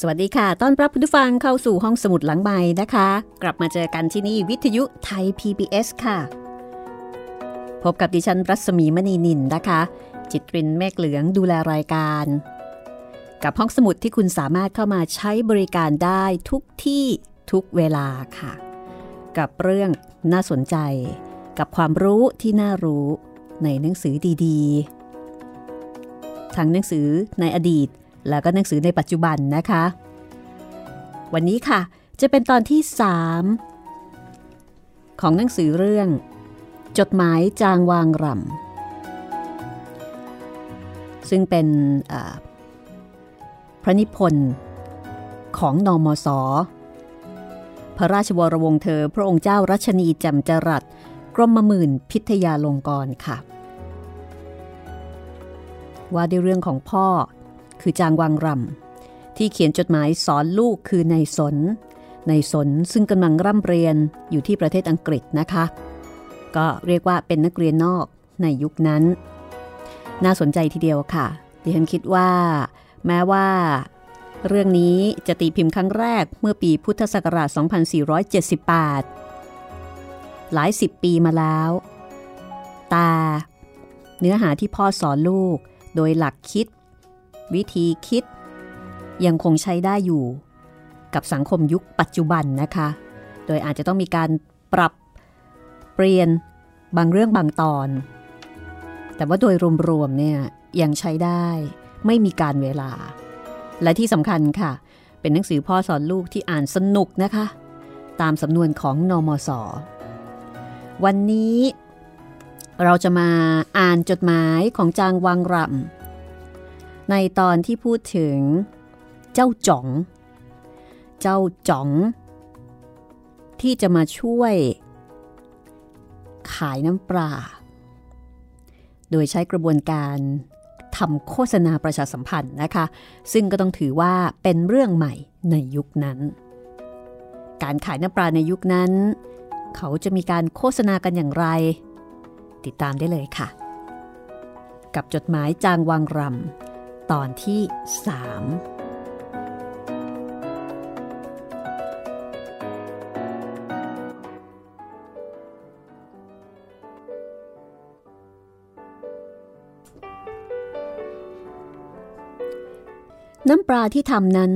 สวัสดีค่ะ ต้อนรับผู้ฟังเข้าสู่ห้องสมุดหลังใหม่นะคะ กลับมาเจอกันที่นี่วิทยุไทย PBS ค่ะ พบกับดิฉันรัศมีมณีนินนะคะ จิตรินเมฆเหลืองดูแลรายการ กับห้องสมุดที่คุณสามารถเข้ามาใช้บริการได้ทุกที่ทุกเวลาค่ะ กับเรื่องน่าสนใจ กับความรู้ที่น่ารู้ในหนังสือดีๆ ทั้งหนังสือในอดีต แล้วก็หนังสือในปัจจุบันนะคะ วันนี้ค่ะ จะเป็นตอนที่ 3 ของหนังสือเรื่อง จดหมายจางวางรำซึ่งเป็นพระนิพนธ์ของนอมศพระราชวรวงศ์เธอ พระองค์เจ้ารัชนีจำจรัสกรมหมื่นพิทยาลงกรค่ะ ว่าด้วยเรื่องของพ่อ คือจางวังรำที่เขียนจดหมายสอนลูกคือในสน ในสนซึ่งกำลังร่ำเรียนอยู่ที่ประเทศอังกฤษนะคะ ก็เรียกว่าเป็นนักเรียนนอกในยุคนั้น น่าสนใจทีเดียวค่ะ ดิฉันคิดว่า แม้ว่า เรื่องนี้จะตีพิมพ์ครั้งแรกเมื่อปีพุทธศักราช 2478 หลายสิบปีมาแล้วแต่เนื้อหาที่พ่อสอนลูกโดยหลักคิด วิธีคิด ยังคงใช้ได้อยู่ กับสังคมยุคปัจจุบันนะคะ โดยอาจจะต้องมีการปรับเปลี่ยนบางเรื่องบางตอน แต่ว่าโดยรวมๆเนี่ยยังใช้ได้ไม่มีการเวลา และที่สำคัญค่ะ เป็นหนังสือพ่อสอนลูกที่อ่านสนุกนะคะ ตามสำนวนของนอมศวันนี้เราจะมาอ่านจดหมายของจางวังรำ ในตอนที่พูดถึง เจ้าจ๋อง เจ้าจ๋อง ที่จะมาช่วย ขายน้ำปลา โดยใช้กระบวนการทำโฆษณาประชาสัมพันธ์นะคะ ซึ่งก็ต้องถือว่าเป็นเรื่องใหม่ในยุคนั้น การขายน้ำปลาในยุคนั้น เขาจะมีการโฆษณากันอย่างไร ติดตามได้เลยค่ะ กับจดหมายจางวังรำ ตอนที่สามน้ำปลาที่ทำนั้น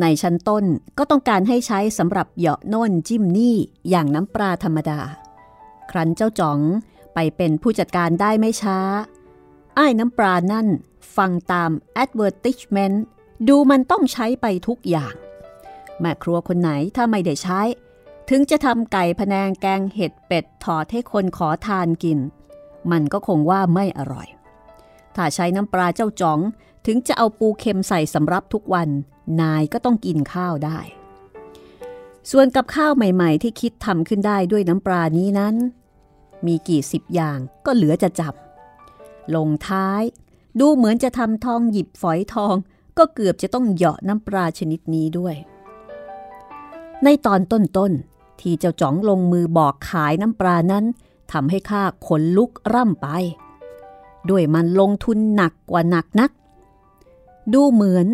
ในชั้นต้นก็ต้องการให้ใช้สำหรับเหยาะโน่นจิ้มนี่อย่างน้ำปลาธรรมดา ครั้นเจ้าจ๋องไปเป็นผู้จัดการได้ไม่ช้า อ้ายน้ำปลานั่นฟังตาม advertisement ดูมันต้องใช้ไปทุกอย่าง แม่ครัวคนไหนถ้าไม่ได้ใช้ ถึงจะทำไก่พแนงแกงเห็ดเป็ดถอดให้คนขอทานกิน มันก็คงว่าไม่อร่อย ถ้าใช้น้ำปลาเจ้าจ๋อง ถึงจะเอาปูเค็มใส่สำรับทุกวัน นายก็ต้องกินข้าวได้ ส่วนกับข้าวใหม่ ๆ ที่คิดทำขึ้นได้ด้วยน้ำปลานี้นั้น มีกี่สิบอย่างก็เหลือจะจับ ลงท้าย ดูเหมือนจะทำทองหยิบฝอยทอง ก็เกือบจะต้องเหยาะน้ำปลาชนิดนี้ด้วย ในตอนต้นๆที่เจ้าจ๋องลงมือบอกขายน้ำปลานั้นทำให้ข้าขนลุกร่ำไป ด้วยมันลงทุนหนักกว่าหนักนัก ดูเหมือน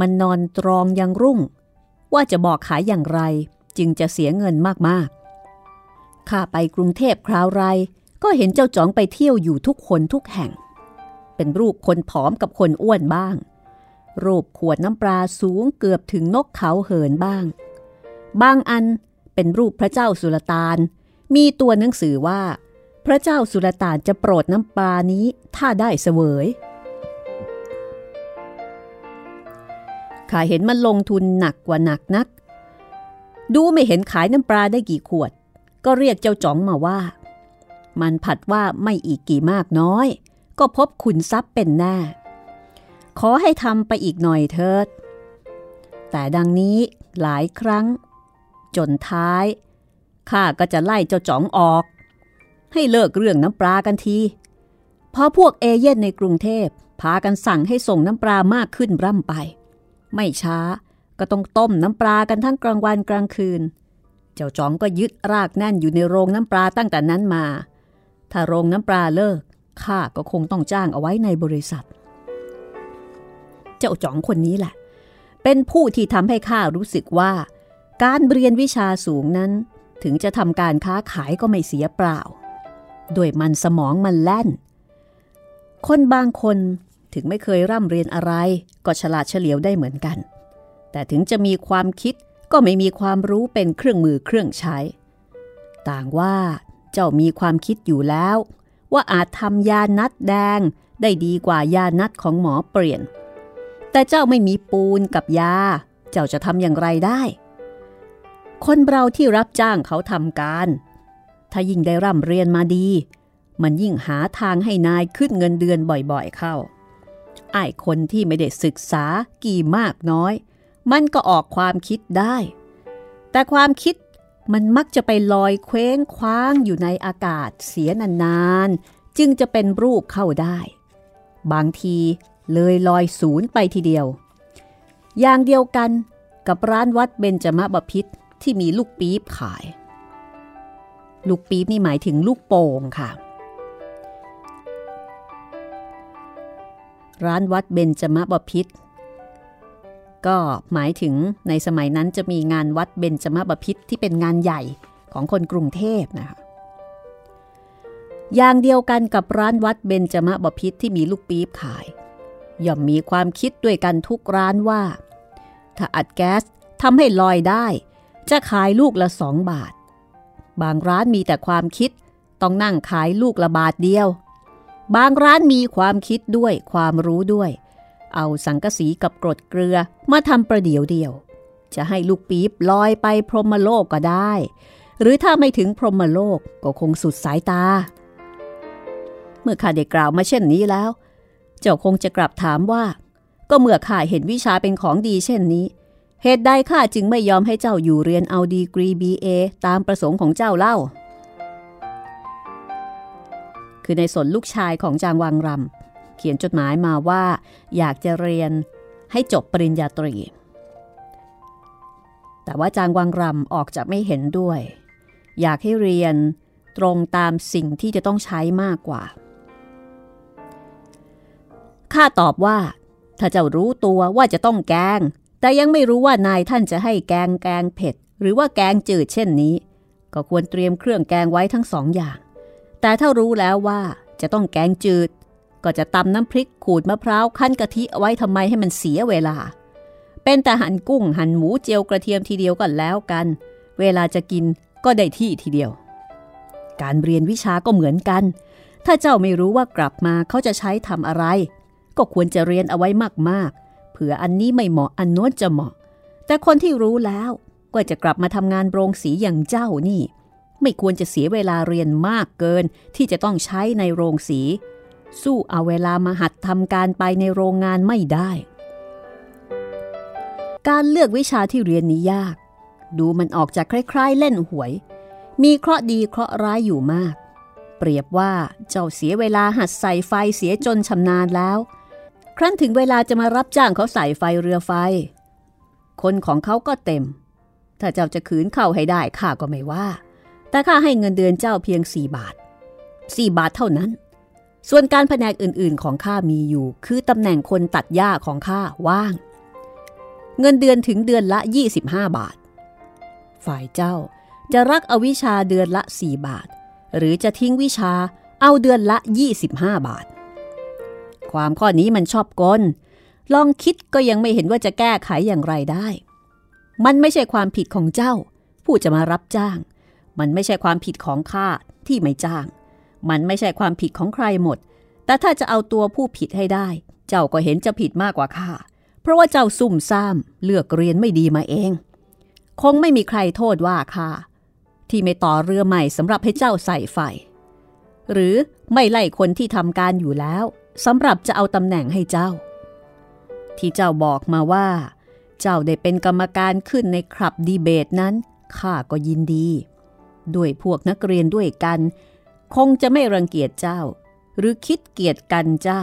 มันนอนตรองยังรุ่ง ว่าจะบอกขายอย่างไรจึงจะเสียเงินมากๆข้าไปกรุงเทพคราวไร ก็เห็นเจ้าจ๋องไปเที่ยวอยู่ทุกคนทุกแห่ง เป็นรูปคนผอมกับคนอ้วนบ้าง รูปขวดน้ำปลาสูงเกือบถึงนกเขาเหินบ้าง บางอันเป็นรูปพระเจ้าสุลต่าน มีตัวหนังสือว่า พระเจ้าสุลต่านจะโปรดน้ำปลานี้ถ้าได้เสวยข้าเห็นมันลงทุนหนักกว่าหนักนัก ดูไม่เห็นขายน้ำปลาได้กี่ขวด ก็เรียกเจ้าจ๋องมาว่า มันผัดว่าไม่อีกกี่มากน้อย ก็พบขุนทรัพย์เป็นแน่ ขอให้ทำไปอีกหน่อยเถิด แต่ดังนี้หลายครั้ง จนท้ายข้าก็จะไล่เจ้าจ๋องออก ให้เลิกเรื่องน้ำปลากันทีพอพวกเอเย่นในกรุงเทพพากันสั่งให้ส่งน้ำปลามากขึ้นร่ำไป ไม่ช้าก็ต้องต้มน้ำปลากันทั้งกลางวันกลางคืน เจ้าจ๋องก็ยึดรากแน่นอยู่ในโรงน้ำปลาตั้งแต่นั้นมา ถ้าโรงน้ำปลาเลิกข้าก็คงต้องจ้างเอาไว้ในบริษัท เจ้าจ๋องคนนี้แหละ เป็นผู้ที่ทำให้ข้ารู้สึกว่า การเรียนวิชาสูงนั้น ถึงจะทำการค้าขายก็ไม่เสียเปล่า ด้วยมันสมองมันแล่น คนบางคนถึงไม่เคยร่ำเรียนอะไร ก็ฉลาดเฉลียวได้เหมือนกัน แต่ถึงจะมีความคิดก็ไม่มีความรู้เป็นเครื่องมือเครื่องใช้ ต่างว่า เจ้ามีความคิดอยู่แล้ว ว่าอาจทำยานัดแดงได้ดีกว่ายานัดของหมอเปลี่ยน แต่เจ้าไม่มีปูนกับยา เจ้าจะทำอย่างไรได้ คนเราที่รับจ้างเขาทำการ ถ้ายิ่งได้ร่ำเรียนมาดี มันยิ่งหาทางให้นายขึ้นเงินเดือนบ่อยๆเข้าไอ้คนที่ไม่ได้ศึกษากี่มากน้อย มันก็ออกความคิดได้ แต่ความคิด มันมักจะไปลอยเคว้งคว้างอยู่ในอากาศเสียนานๆ จึงจะเป็นรูปเข้าได้ บางทีเลยลอยศูนย์ไปทีเดียว อย่างเดียวกันกับร้านวัดเบญจมบพิษที่มีลูกปี๊บขาย ลูกปี๊บนี่หมายถึงลูกโป่งค่ะ ร้านวัดเบญจมบพิษ ก็หมายถึงในสมัยนั้นจะมีงานวัดเบญจมบพิษที่เป็นงานใหญ่ของคนกรุงเทพนะคะอย่างเดียวกันกับร้านวัดเบญจมบพิษที่มีลูกปี๊บขาย ย่อมมีความคิดด้วยกันทุกร้านว่า ถ้าอัดแก๊สทำให้ลอยได้ จะขายลูกละสองบาท บางร้านมีแต่ความคิดต้องนั่งขายลูกละบาทเดียว บางร้านมีความคิดด้วยความรู้ด้วย เอาสังกะสีกับกรดเกลือมาทำประเดี๋ยวเดียว จะให้ลูกปี๊บลอยไปพรหมโลกก็ได้ หรือถ้าไม่ถึงพรหมโลกก็คงสุดสายตา เมื่อข้าได้กล่าวมาเช่นนี้แล้ว เจ้าคงจะกลับถามว่า ก็เมื่อข้าเห็นวิชาเป็นของดีเช่นนี้ เหตุใดข้าจึงไม่ยอมให้เจ้าอยู่เรียนเอาดีกรี BA ตามประสงค์ของเจ้าเล่า คือในสนลูกชายของจางวังรำ ขียนจดหมายมาว่า อยากจะเรียนให้จบปริญญาตรี แต่ว่าจางวังรำออกจะไม่เห็นด้วย อยากให้เรียนตรงตามสิ่งที่จะต้องใช้มากกว่า ข้าตอบว่า ถ้าเจ้ารู้ตัวว่าจะต้องแกง แต่ยังไม่รู้ว่านายท่านจะให้แกงแกงเผ็ด หรือว่าแกงจืดเช่นนี้ ก็ควรเตรียมเครื่องแกงไว้ทั้งสองอย่าง แต่ถ้ารู้แล้วว่าจะต้องแกงจืด ก็จะตำน้ำพริกขูดมะพร้าวขั้นกะทิเอาไว้ทำไมให้มันเสียเวลา เป็นแต่หั่นกุ้งหั่นหมูเจียวกระเทียมทีเดียวก็แล้วกัน เวลาจะกินก็ได้ที่ทีเดียว การเรียนวิชาก็เหมือนกัน ถ้าเจ้าไม่รู้ว่ากลับมาเขาจะใช้ทำอะไร ก็ควรจะเรียนเอาไว้มากๆ เผื่ออันนี้ไม่เหมาะอันโน้นจะเหมาะ แต่คนที่รู้แล้วก็จะกลับมาทำงานโรงสีอย่างเจ้านี่ ไม่ควรจะเสียเวลาเรียนมากเกินที่จะต้องใช้ในโรงสี สู้เอาเวลามาหัดทำการไปในโรงงานไม่ได้ การเลือกวิชาที่เรียนนี้ยาก ดูมันออกจากคล้ายๆ เล่นหวย มีเคราะดีเคราะร้ายอยู่มาก เปรียบว่าเจ้าเสียเวลาหัดใส่ไฟเสียจนชำนาญแล้ว ครั้นถึงเวลาจะมารับจ้างเขาใส่ไฟเรือไฟ คนของเขาก็เต็ม ถ้าเจ้าจะขืนเข้าให้ได้ข้าก็ไม่ว่า แต่ข้าให้เงินเดือนเจ้าเพียง4บาท4บาทเท่านั้น ส่วนการแผนกอื่นๆของข้ามีอยู่ คือตำแหน่งคนตัดหญ้าของข้าว่าง เงินเดือนถึงเดือนละ 25 บาท ฝ่ายเจ้าจะรักเอาวิชาเดือนละ 4 บาท หรือจะทิ้งวิชาเอาเดือนละ 25 บาท ความข้อนี้มันชอบกลลองคิดก็ยังไม่เห็นว่าจะแก้ไขอย่างไรได้ มันไม่ใช่ความผิดของเจ้า ผู้จะมารับจ้าง มันไม่ใช่ความผิดของข้าที่ไม่จ้าง มันไม่ใช่ความผิดของใครหมด แต่ถ้าจะเอาตัวผู้ผิดให้ได้ เจ้าก็เห็นจะผิดมากกว่าข้า เพราะว่าเจ้าซุ่มซ่าม เลือกเรียนไม่ดีมาเอง คงไม่มีใครโทษว่าข้าที่ไม่ต่อเรือใหม่สำหรับให้เจ้าใส่ไฟ หรือไม่ไล่คนที่ทำการอยู่แล้วสำหรับจะเอาตำแหน่งให้เจ้า ที่เจ้าบอกมาว่า เจ้าได้เป็นกรรมการขึ้นในคลับดีเบตนั้นข้าก็ยินดี ด้วยพวกนักเรียนด้วยกัน คงจะไม่รังเกียจเจ้า หรือคิดเกียดกันเจ้า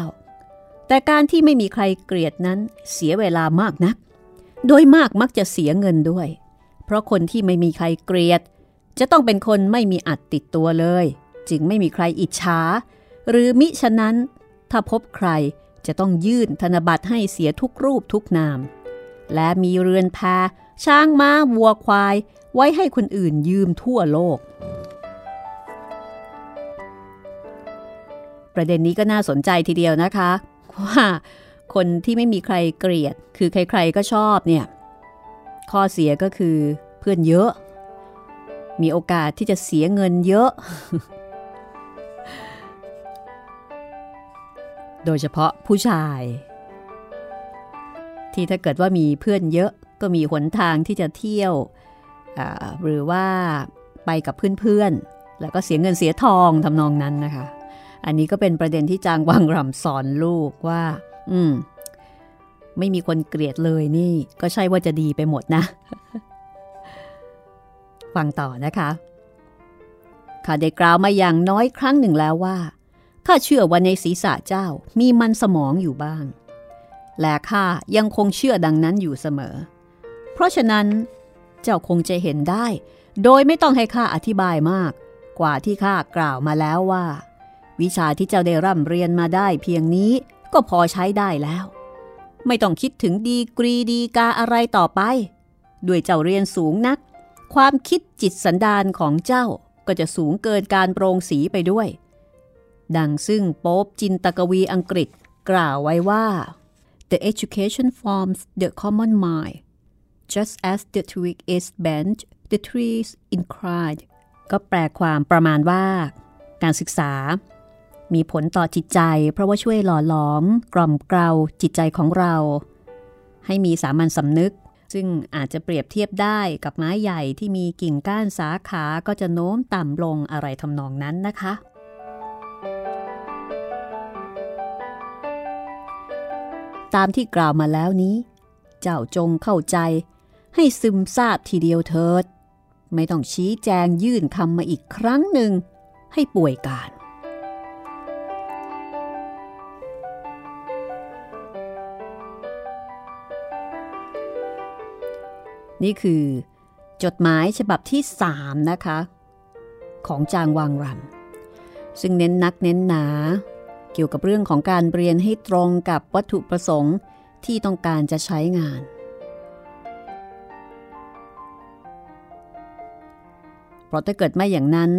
แต่การที่ไม่มีใครเกลียดนั้นเสียเวลามากนัก โดยมากมักจะเสียเงินด้วย เพราะคนที่ไม่มีใครเกลียด จะต้องเป็นคนไม่มีอัดติดตัวเลย จึงไม่มีใครอิจฉาหรือมิฉะนั้น ถ้าพบใครจะต้องยื่นธนบัตรให้เสียทุกรูปทุกนาม และมีเรือนแพช้างม้าวัวควาย ไว้ให้คนอื่นยืมทั่วโลก ประเด็นนี้ก็น่าสนใจทีเดียวนะคะว่าคนที่ไม่มีใครเกลียด คือใครๆก็ชอบเนี่ย ข้อเสียก็คือเพื่อนเยอะ มีโอกาสที่จะเสียเงินเยอะ โดยเฉพาะผู้ชาย ที่ถ้าเกิดว่ามีเพื่อนเยอะก็มีหนทางที่จะเที่ยว หรือว่าไปกับเพื่อนๆ แล้วก็เสียเงินเสียทองทำนองนั้นนะคะ อันนี้ก็เป็นประเด็นที่จางวังรำสอนลูกว่า อืม ไม่มีคนเกลียดเลยนี่ ก็ใช่ว่าจะดีไปหมดนะ ฟังต่อนะคะข้าได้กล่าวมาอย่างน้อยครั้งหนึ่งแล้วว่าข้าเชื่อว่าในศีรษะเจ้ามีมันสมองอยู่บ้าง และข้ายังคงเชื่อดังนั้นอยู่เสมอ เพราะฉะนั้น เจ้าคงจะเห็นได้ โดยไม่ต้องให้ข้าอธิบายมาก กว่าที่ข้ากล่าวมาแล้วว่า วิชาที่เจ้าได้ร่ำเรียนมาได้เพียงนี้ก็พอใช้ได้แล้ว ไม่ต้องคิดถึงดีกรีดีกาอะไรต่อไป ด้วยเจ้าเรียนสูงนัก ความคิดจิตสันดานของเจ้าก็จะสูงเกินการโปรงสีไปด้วย ดังซึ่งโป๊บจินตกวีอังกฤษกล่าวไว้ว่า the education forms the common mind just as the twig is bent the trees inclined ก็แปลความประมาณว่า การศึกษา มีผลต่อจิตใจ เพราะว่าช่วยหล่อหลอม กล่อมเกลาจิตใจของเรา ให้มีสามัญสำนึก ซึ่งอาจจะเปรียบเทียบได้กับไม้ใหญ่ที่มีกิ่งก้านสาขาก็จะโน้มต่ำลงอะไรทำนองนั้นนะคะ ตามที่กล่าวมาแล้วนี้ เจ้าจงเข้าใจ ให้ซึมซาบทีเดียวเถิด ไม่ต้องชี้แจงยื่นคำมาอีกครั้งหนึ่งให้ป่วยการ นี่คือจดหมายฉบับที่สามนะคะ ของจางวางรำซึ่งเน้นนักเน้นหนา เกี่ยวกับเรื่องของการเรียนให้ตรงกับวัตถุประสงค์ที่ต้องการจะใช้งาน เพราะถ้าเกิดไม่อย่างนั้น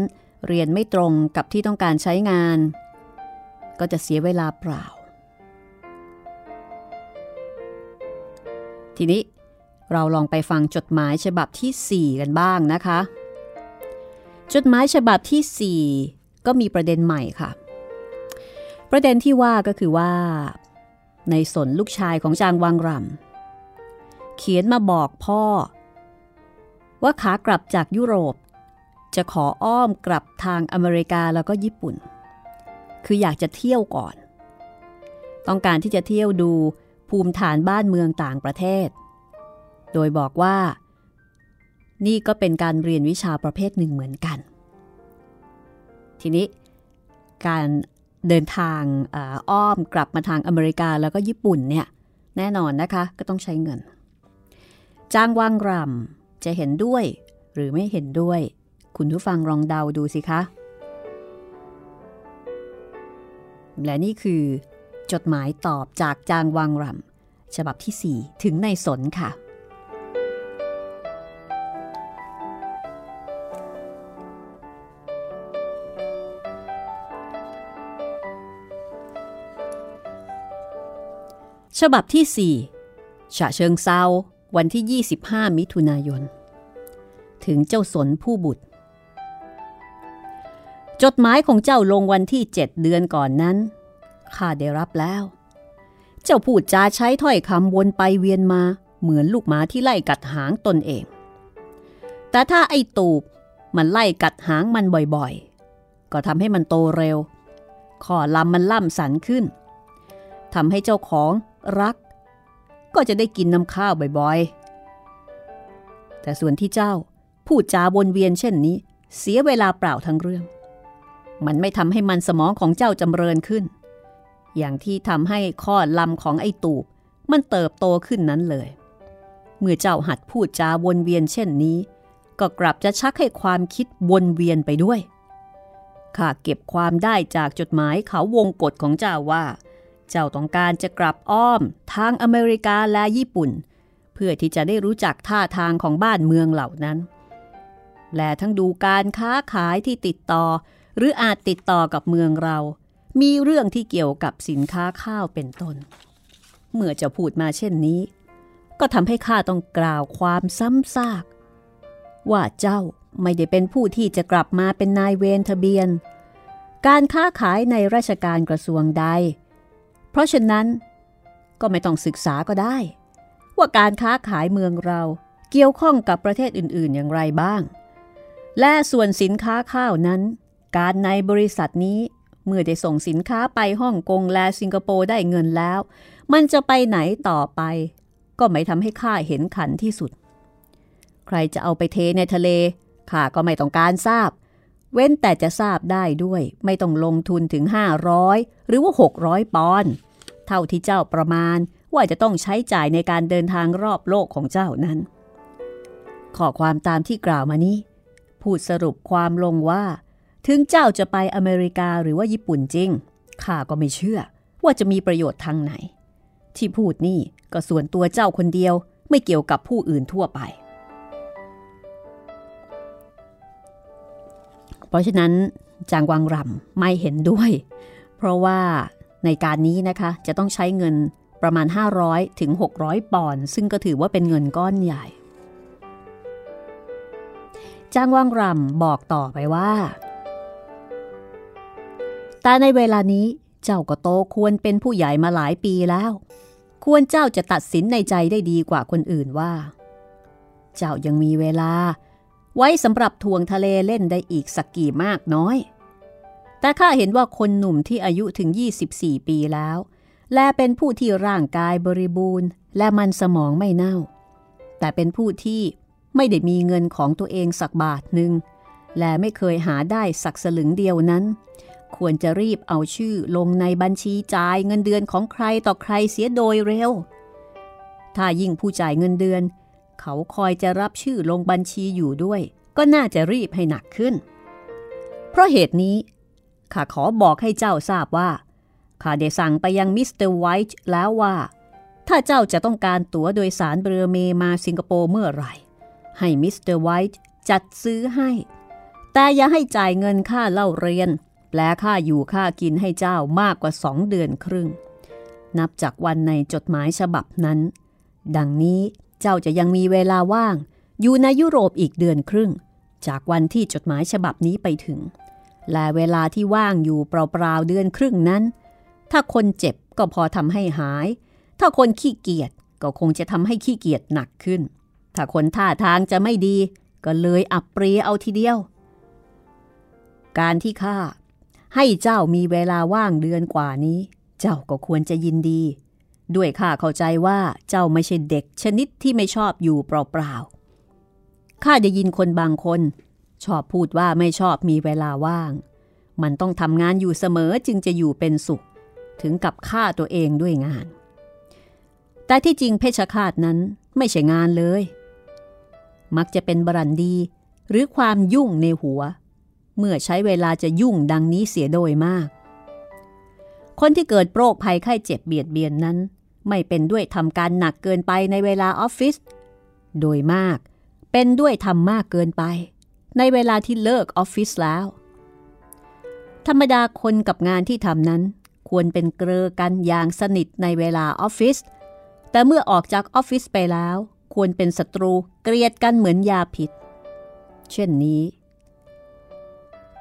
เรียนไม่ตรงกับที่ต้องการใช้งาน ก็จะเสียเวลาเปล่า ทีนี้ เราลองไปฟังจดหมายฉบับที่ 4 กันบ้างนะคะ จดหมายฉบับที่ 4 ก็มีประเด็นใหม่ค่ะ ประเด็นที่ว่าก็คือว่า ในสนลูกชายของจางวังรำเขียนมาบอกพ่อ ว่าขากลับจากยุโรป จะขออ้อมกลับทางอเมริกาแล้วก็ญี่ปุ่น คืออยากจะเที่ยวก่อน ต้องการที่จะเที่ยวดูภูมิฐานบ้านเมืองต่างประเทศ โดยบอกว่า นี่ก็เป็นการเรียนวิชาประเภทหนึ่งเหมือนกัน ทีนี้การเดินทางอ้อมกลับมาทางอเมริกาแล้วก็ญี่ปุ่นเนี่ยแน่นอนนะคะก็ต้องใช้เงิน จ้างว่างรำจะเห็นด้วยหรือไม่เห็นด้วย คุณผู้ฟังลองเดาดูสิคะ และนี่คือ จดหมายตอบจากจางวังรำฉบับที่ 4 ถึงในสนค่ะ ฉบับที่ 4 ฉะเชิงเซาวันที่ 25 มิถุนายน ถึงเจ้าสนผู้บุตร จดหมายของเจ้าลงวันที่ 7 เดือนก่อนนั้นข้าได้รับแล้ว เจ้าพูดจาใช้ถ้อยคำวนไปเวียนมาเหมือนลูกหมาที่ไล่กัดหางตนเอง แต่ถ้าไอ้ตูบมันไล่กัดหางมันบ่อยๆ ก็ทำให้มันโตเร็ว ข้อลำมันล่ำสันขึ้นทำให้เจ้าของ รัก ก็จะได้กินน้ำข้าวบ่อยๆ แต่ส่วนที่เจ้าพูดจาวนเวียนเช่นนี้ เสียเวลาเปล่าทั้งเรื่อง มันไม่ทำให้มันสมองของเจ้าจำเริญขึ้น อย่างที่ทำให้ข้อลำของไอ้ตูบมันเติบโตขึ้นนั้นเลย เมื่อเจ้าหัดพูดจาวนเวียนเช่นนี้ ก็กลับจะชักให้ความคิดวนเวียนไปด้วยข้าเก็บความได้จากจดหมายเขาวงกฎของเจ้าว่า เจ้าต้องการจะกลับอ้อมทางอเมริกาและญี่ปุ่น เพื่อที่จะได้รู้จักท่าทางของบ้านเมืองเหล่านั้น และทั้งดูการค้าขายที่ติดต่อ หรืออาจติดต่อกับเมืองเรา มีเรื่องที่เกี่ยวกับสินค้าข้าวเป็นต้น เมื่อจะพูดมาเช่นนี้ ก็ทำให้ข้าต้องกล่าวความซ้ำซาก ว่าเจ้าไม่ได้เป็นผู้ที่จะกลับมาเป็นนายเวรทะเบียน การค้าขายในราชการกระทรวงใด เพราะฉะนั้นก็ไม่ต้องศึกษาก็ได้ ว่าการค้าขายเมืองเราเกี่ยวข้องกับประเทศอื่น ๆ อย่างไรบ้าง และส่วนสินค้าข้าวนั้น การในบริษัทนี้เมื่อได้ส่งสินค้าไปฮ่องกงและสิงคโปร์ได้เงินแล้ว มันจะไปไหนต่อไป ก็ไม่ทำให้ข้าเห็นขันที่สุด ใครจะเอาไปเทในทะเลข้าก็ไม่ต้องการทราบ เว้นแต่จะทราบได้ด้วย ไม่ต้องลงทุนถึง 500 หรือว่า 600 ปอนด์เท่าที่เจ้าประมาณว่าจะต้องใช้จ่ายในการเดินทางรอบโลกของเจ้านั้น ข้อความตามที่กล่าวมานี้ พูดสรุปความลงว่า ถึงเจ้าจะไปอเมริกาหรือว่าญี่ปุ่นจริงข้าก็ไม่เชื่อ ว่าจะมีประโยชน์ทางไหน ที่พูดนี่ก็ส่วนตัวเจ้าคนเดียวไม่เกี่ยวกับผู้อื่นทั่วไป เพราะฉะนั้นจางวังรำไม่เห็นด้วย เพราะว่าในการนี้นะคะจะต้องใช้เงินประมาณ 500ถึง600 ปอนด์ซึ่งก็ถือว่าเป็นเงินก้อนใหญ่ จางวังรำบอกต่อไปว่า แต่ในเวลานี้เจ้าก็โตควรเป็นผู้ใหญ่มาหลายปีแล้ว ควรเจ้าจะตัดสินในใจได้ดีกว่าคนอื่นว่า เจ้ายังมีเวลา ไว้สำหรับทวงทะเลเล่นได้อีกสักกี่มากน้อย แต่ข้าเห็นว่าคนหนุ่มที่อายุถึง 24 ปีแล้ว และเป็นผู้ที่ร่างกายบริบูรณ์ และมันสมองไม่เน่า แต่เป็นผู้ที่ไม่ได้มีเงินของตัวเองสักบาทหนึ่ง และไม่เคยหาได้สักสลึงเดียวนั้น ควรจะรีบเอาชื่อลงในบัญชีจ่ายเงินเดือนของใครต่อใครเสียโดยเร็ว ถ้ายิ่งผู้จ่ายเงินเดือน เขาคอยจะรับชื่อลงบัญชีอยู่ด้วย ก็น่าจะรีบให้หนักขึ้น เพราะเหตุนี้ข้าขอบอกให้เจ้าทราบว่าข้าได้สั่งไปยังมิสเตอร์ไวท์แล้วว่า ถ้าเจ้าจะต้องการตั๋วโดยสารเรือเมล์มาสิงคโปร์เมื่อไหร่ ให้มิสเตอร์ไวท์จัดซื้อให้ แต่อย่าให้จ่ายเงินค่าเล่าเรียน แลค่าอยู่ค่ากินให้เจ้ามากกว่าสองเดือนครึ่ง นับจากวันในจดหมายฉบับนั้น ดังนี้ เจ้าจะยังมีเวลาว่าง อยู่ในยุโรปอีกเดือนครึ่ง จากวันที่จดหมายฉบับนี้ไปถึง และเวลาที่ว่างอยู่เปล่าๆเดือนครึ่งนั้น ถ้าคนเจ็บก็พอทำให้หาย ถ้าคนขี้เกียจก็คงจะทำให้ขี้เกียจหนักขึ้น ถ้าคนท่าทางจะไม่ดี ก็เลยอับเปรียเอาทีเดียว การที่ข้าให้เจ้ามีเวลาว่างเดือนกว่านี้ เจ้าก็ควรจะยินดี ด้วยข้าเข้าใจว่าเจ้าไม่ใช่เด็กชนิดที่ไม่ชอบอยู่เปล่าๆข้าได้ยินคนบางคน ชอบพูดว่าไม่ชอบมีเวลาว่าง มันต้องทำงานอยู่เสมอจึงจะอยู่เป็นสุข ถึงกับฆ่าตัวเองด้วยงาน แต่ที่จริงเพชฌฆาตนั้นไม่ใช่งานเลย มักจะเป็นบรันดี หรือความยุ่งในหัว เมื่อใช้เวลาจะยุ่งดังนี้เสียโดยมากคนที่เกิดโรคภัยไข้เจ็บเบียดเบียนนั้น ไม่เป็นด้วยทำการหนักเกินไปในเวลาออฟฟิศ โดยมากเป็นด้วยทำมากเกินไป ในเวลาที่เลิกออฟฟิศแล้ว ธรรมดาคนกับงานที่ทำนั้น ควรเป็นเกลอกันอย่างสนิทในเวลาออฟฟิศ แต่เมื่อออกจากออฟฟิศไปแล้ว ควรเป็นศัตรูเกลียดกันเหมือนยาพิษเช่นนี้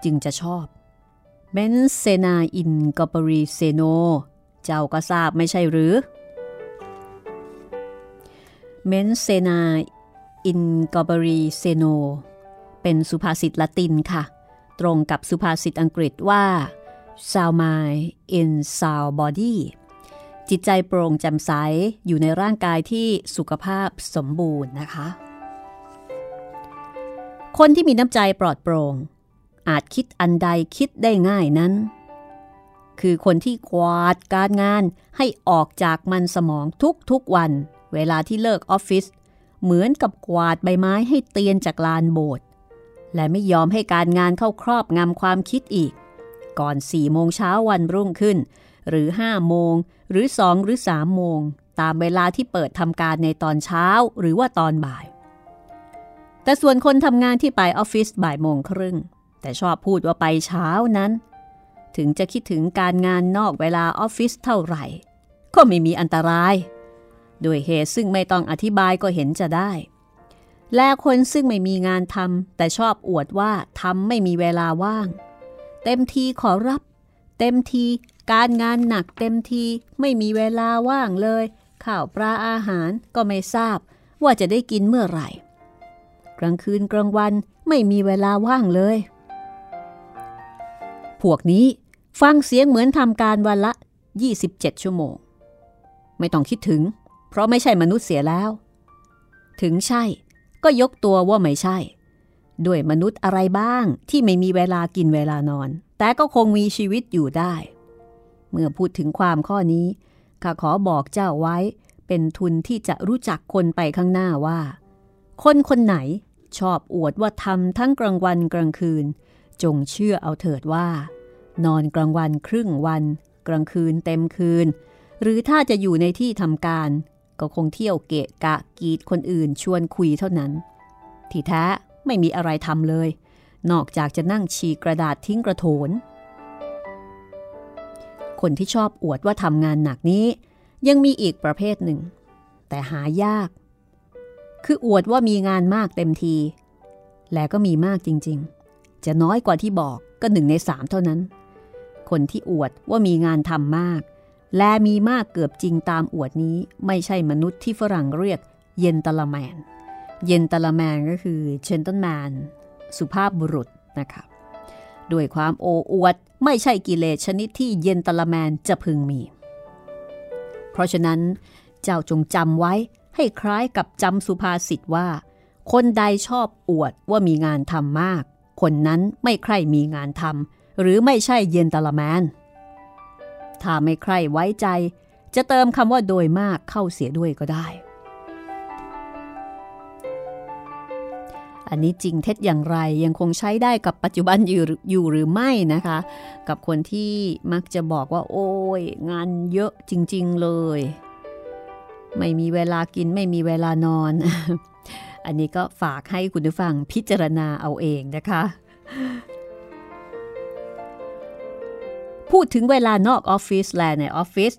จึงจะชอบ mens sana in corpore sano เจ้าก็ทราบไม่ใช่หรือ mens sana in corpore sano เป็นสุภาษิตละตินค่ะ ตรงกับสุภาษิตอังกฤษว่า s o u m i in s o u body จิตใจโปร่งแจ่มใสอยู่ในร่างกายที่สุขภาพสมบูรณ์นะคะ คนที่มีน้ำใจปลอดโปร่ง อาจคิดอันใดคิดได้ง่ายนั้น คือคนที่กวาดการงานให้ออกจากมันสมองทุกๆวัน เวลาที่เลิกออฟฟิศเหมือนกับกวาดใบไม้ให้เตียนจากลานโบสถ์และไม่ยอมให้การงานเข้าครอบงำความคิดอีก ก่อนสี่โมงเช้าวันรุ่งขึ้น หรือห้าโมงหรือสองหรือสามโมง ตามเวลาที่เปิดทำการในตอนเช้าหรือว่าตอนบ่าย แต่ส่วนคนทำงานที่ไปออฟฟิศบ่ายโมงครึ่ง แต่ชอบพูดว่าไปเช้านั้น ถึงจะคิดถึงการงานนอกเวลาออฟฟิศเท่าไหร่ ก็ไม่มีอันตราย โดยเหตุซึ่งไม่ต้องอธิบายก็เห็นจะได้ และคนซึ่งไม่มีงานทำแต่ชอบอวดว่าทำไม่มีเวลาว่าง เต็มทีขอรับ เต็มทีการงานหนักเต็มทีไม่มีเวลาว่างเลยข้าวปลาอาหารก็ไม่ทราบ ว่าจะได้กินเมื่อไหร่ กลางคืนกลางวันไม่มีเวลาว่างเลย พวกนี้ฟังเสียงเหมือนทำการวันละ 27 ชั่วโมง ไม่ต้องคิดถึง เพราะไม่ใช่มนุษย์เสียแล้ว ถึงใช่ก็ยกตัวว่าไม่ใช่ ด้วยมนุษย์อะไรบ้างที่ไม่มีเวลากินเวลานอน แต่ก็คงมีชีวิตอยู่ได้ เมื่อพูดถึงความข้อนี้ข้าขอบอกเจ้าไว้เป็นทุนที่จะรู้จักคนไปข้างหน้าว่า คนคนไหนชอบอวดว่าทำทั้งกลางวันกลางคืน จงเชื่อเอาเถิดว่า นอนกลางวันครึ่งวัน กลางคืนเต็มคืน หรือถ้าจะอยู่ในที่ทำการ ก็คงเที่ยวเกะกะกีดคนอื่นชวนคุยเท่านั้น ที่แท้ไม่มีอะไรทำเลย นอกจากจะนั่งฉีกกระดาษทิ้งกระโถน คนที่ชอบอวดว่าทำงานหนักนี้ ยังมีอีกประเภทหนึ่ง แต่หายาก คืออวดว่ามีงานมากเต็มที และก็มีมากจริงๆ จะน้อยกว่าที่บอกก็หนึ่งในสามเท่านั้น คนที่อวดว่ามีงานทำมาก และมีมากเกือบจริงตามอวดนี้ไม่ใช่มนุษย์ที่ฝรั่งเรียกเยนตลแมน เยนตลแมนก็คือเชนตันแมนสุภาพบุรุษนะคะด้วยความโอ้อวดไม่ใช่กิเลสชนิดที่เยนตลแมนจะพึงมี เพราะฉะนั้นเจ้าจงจำไว้ให้คล้ายกับจำสุภาษิตว่า คนใดชอบอวดว่ามีงานทำมาก คนนั้นไม่ใคร่มีงานทำหรือไม่ใช่เยนตลแมน ถ้าไม่ใครไว้ใจ จะเติมคำว่าโดยมากเข้าเสียด้วยก็ได้ อันนี้จริงเท็จอย่างไรยังคงใช้ได้กับปัจจุบันอยู่อยู่หรือไม่นะคะ กับคนที่มักจะบอกว่า โอ้ย งานเยอะจริง ๆ เลย ไม่มีเวลากินไม่มีเวลานอน อันนี้ก็ฝากให้คุณผู้ฟังพิจารณาเอาเองนะคะ พูดถึงเวลานอกออฟฟิศและในออฟฟิศ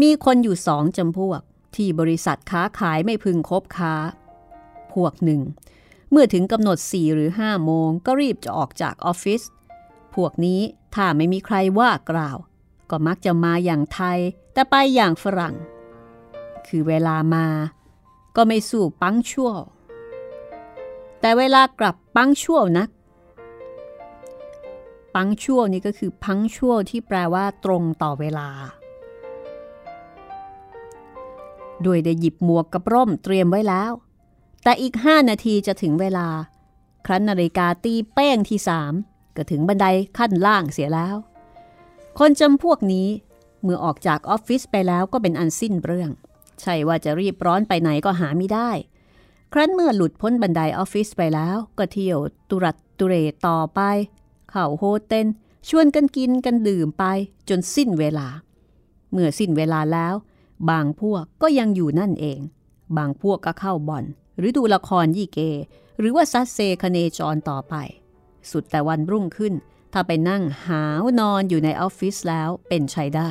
มีคนอยู่สองจำพวก ที่บริษัทค้าขายไม่พึงคบค้า พวกหนึ่ง เมื่อถึงกำหนด 4 หรือ 5 โมงก็รีบจะออกจากออฟฟิศพวกนี้ถ้าไม่มีใครว่ากล่าว ก็มักจะมาอย่างไทย แต่ไปอย่างฝรั่ง คือเวลามา ก็ไม่สู้ปังชั่ว แต่เวลากลับปังชั่วนัก ปังชั่วนี่ก็คือพังชั่วที่แปลว่าตรงต่อเวลา โดยได้หยิบหมวกกับร่มเตรียมไว้แล้ว แต่อีกห้านาทีจะถึงเวลา ครั้นนาฬิกาตีเป้งที่สามก็ถึงบันไดขั้นล่างเสียแล้ว คนจำพวกนี้เมื่อออกจากออฟฟิศไปแล้วก็เป็นอันสิ้นเรื่อง ใช่ว่าจะรีบร้อนไปไหนก็หาไม่ได้ ครั้นเมื่อหลุดพ้นบันไดออฟฟิศไปแล้ว ก็เที่ยวตุรัดตุเรต่อไป เข้าโฮเทลชวนกันกินกันดื่มไปจนสิ้นเวลา เมื่อสิ้นเวลาแล้ว บางพวกก็ยังอยู่นั่นเอง บางพวกก็เข้าบ่อน หรือดูละครยี่เก หรือว่าซัดเซคเนจรต่อไป สุดแต่วันรุ่งขึ้น ถ้าไปนั่งหาวนอนอยู่ในออฟฟิศแล้วเป็นใช้ได้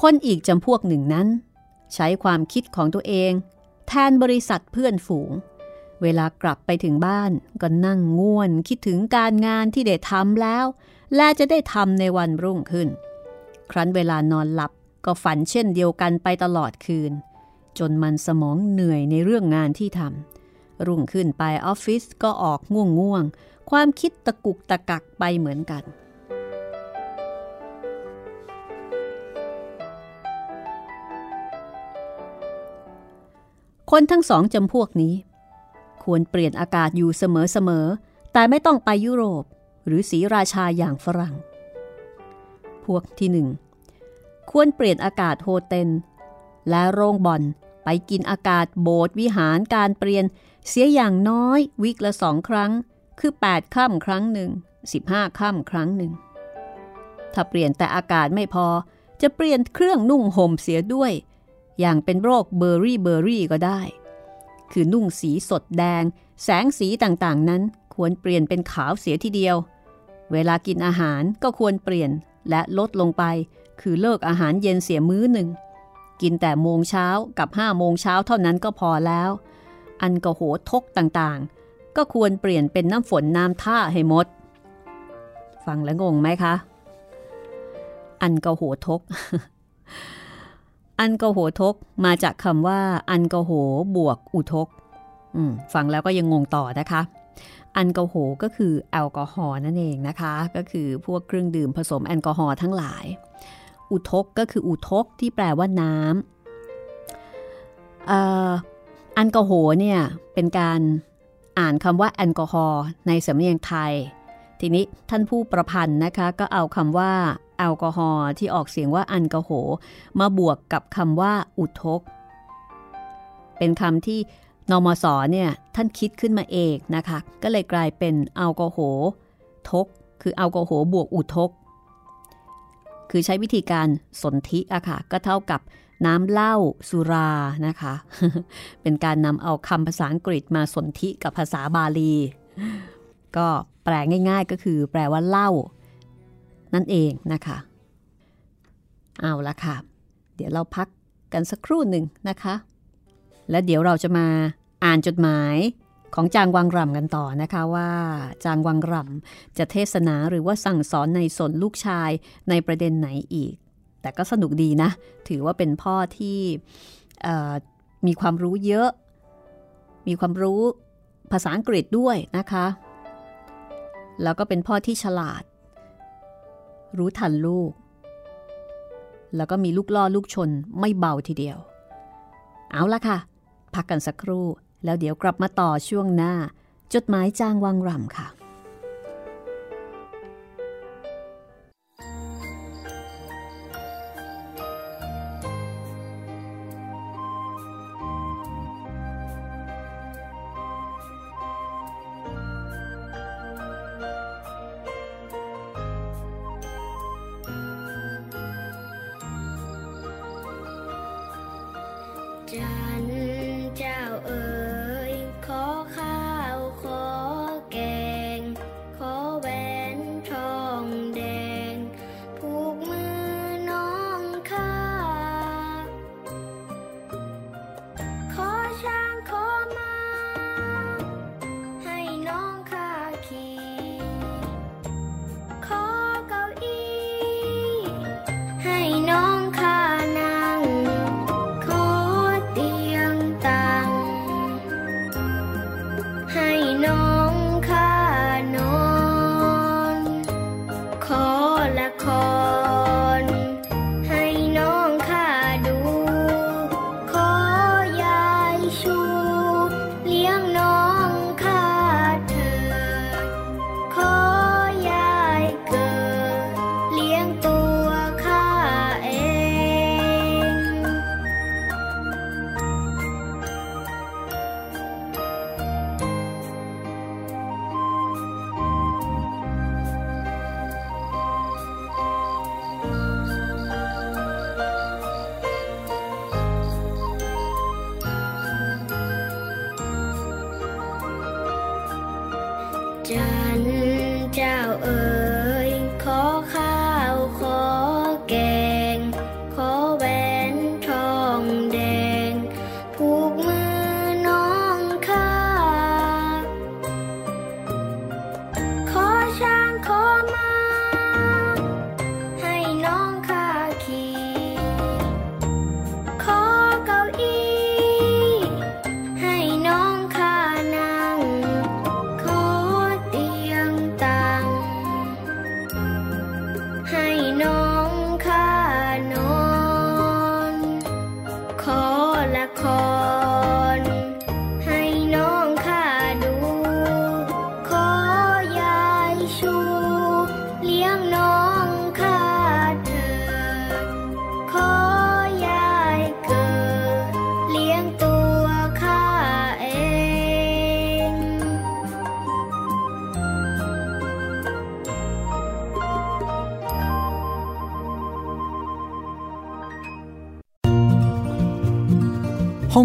คนอีกจำพวกหนึ่งนั้น ใช้ความคิดของตัวเอง แทนบริษัทเพื่อนฝูง เวลากลับไปถึงบ้าน ก็นั่งง่วนคิดถึงการงานที่ได้ทำแล้ว และจะได้ทำในวันรุ่งขึ้น ครั้นเวลานอนหลับก็ฝันเช่นเดียวกันไปตลอดคืน จนมันสมองเหนื่อยในเรื่องงานที่ทำรุ่งขึ้นไปออฟฟิศก็ออกง่วงง่วงความคิดตะกุกตะกักไปเหมือนกัน คนทั้งสองจำพวกนี้ ควรเปลี่ยนอากาศอยู่เสมอๆ แต่ไม่ต้องไปยุโรป หรือสีราชาอย่างฝรั่ง พวกที่หนึ่งควรเปลี่ยนอากาศโฮเทลและโรงบอลไปกินอากาศโบสถ์วิหารการเปลี่ยนเสียอย่างน้อยวิกละสองครั้ง คือ 8 ค่ำครั้งหนึ่ง 15 ค่ำครั้งหนึ่ง ถ้าเปลี่ยนแต่อากาศไม่พอจะเปลี่ยนเครื่องนุ่งห่มเสียด้วย อย่างเป็นโรคเบอร์รี่เบอร์รี่ก็ได้ คือนุ่งสีสดแดง แสงสีต่างๆ นั้นควรเปลี่ยนเป็นขาวเสียทีเดียว เวลากินอาหารก็ควรเปลี่ยนและลดลงไป คือเลิกอาหารเย็นเสียมื้อหนึ่ง กินแต่โมงเช้ากับห้าโมงเช้าเท่านั้นก็พอแล้ว อันกระโหทกต่างๆ ก็ควรเปลี่ยนเป็นน้ำฝนน้ำท่าให้หมด ฟังแล้วงงไหมคะ อันกระโหทก อันกโหทกมาจากคำว่า อันกโหบวกอุทกฟังแล้วก็ยังงงต่อนะคะ อันกโหก็คือแอลกอฮอล์นั่นเองนะคะ ก็คือพวกเครื่องดื่มผสมแอลกอฮอล์ทั้งหลาย อุทกก็คืออุทกที่แปลว่าน้ำอันกโหเนี่ยเป็นการอ่านคำว่าแอลกอฮอล์ในสำเนียงไทย ทีนี้ท่านผู้ประพันธ์นะคะก็เอาคำว่าแอลกอฮอล์ที่ออกเสียงว่าอันกโห มาบวกกับคำว่าอุทก เป็นคำที่นมสเนี่ยท่านคิดขึ้นมาเองนะคะ ก็เลยกลายเป็นแอลกอโหทก คือแอลกอโหบวกอุทก คือใช้วิธีการสนธิอะค่ะ ก็เท่ากับน้ำเหล้าสุรานะคะ เป็นการนำเอาคำภาษาอังกฤษมาสนธิกับภาษาบาลี ก็แปลง่าย ๆ ก็คือแปลว่าเหล้านั่นเองนะคะ เอาละค่ะ เดี๋ยวเราพักกันสักครู่หนึ่งนะคะ และเดี๋ยวเราจะมาอ่านจดหมายของจางวังรำกันต่อนะคะว่าจางวังรำจะเทศนาหรือว่าสั่งสอนในสนลูกชายในประเด็นไหนอีก แต่ก็สนุกดีนะ ถือว่าเป็นพ่อที่มีความรู้เยอะ มีความรู้ภาษาอังกฤษด้วยนะคะ แล้วก็เป็นพ่อที่ฉลาด รู้ทันลูก แล้วก็มีลูกล่อลูกชนไม่เบาทีเดียว เอาละค่ะ พักกันสักครู่ แล้วเดี๋ยวกลับมาต่อช่วงหน้า จดหมายจ้างวังรำค่ะ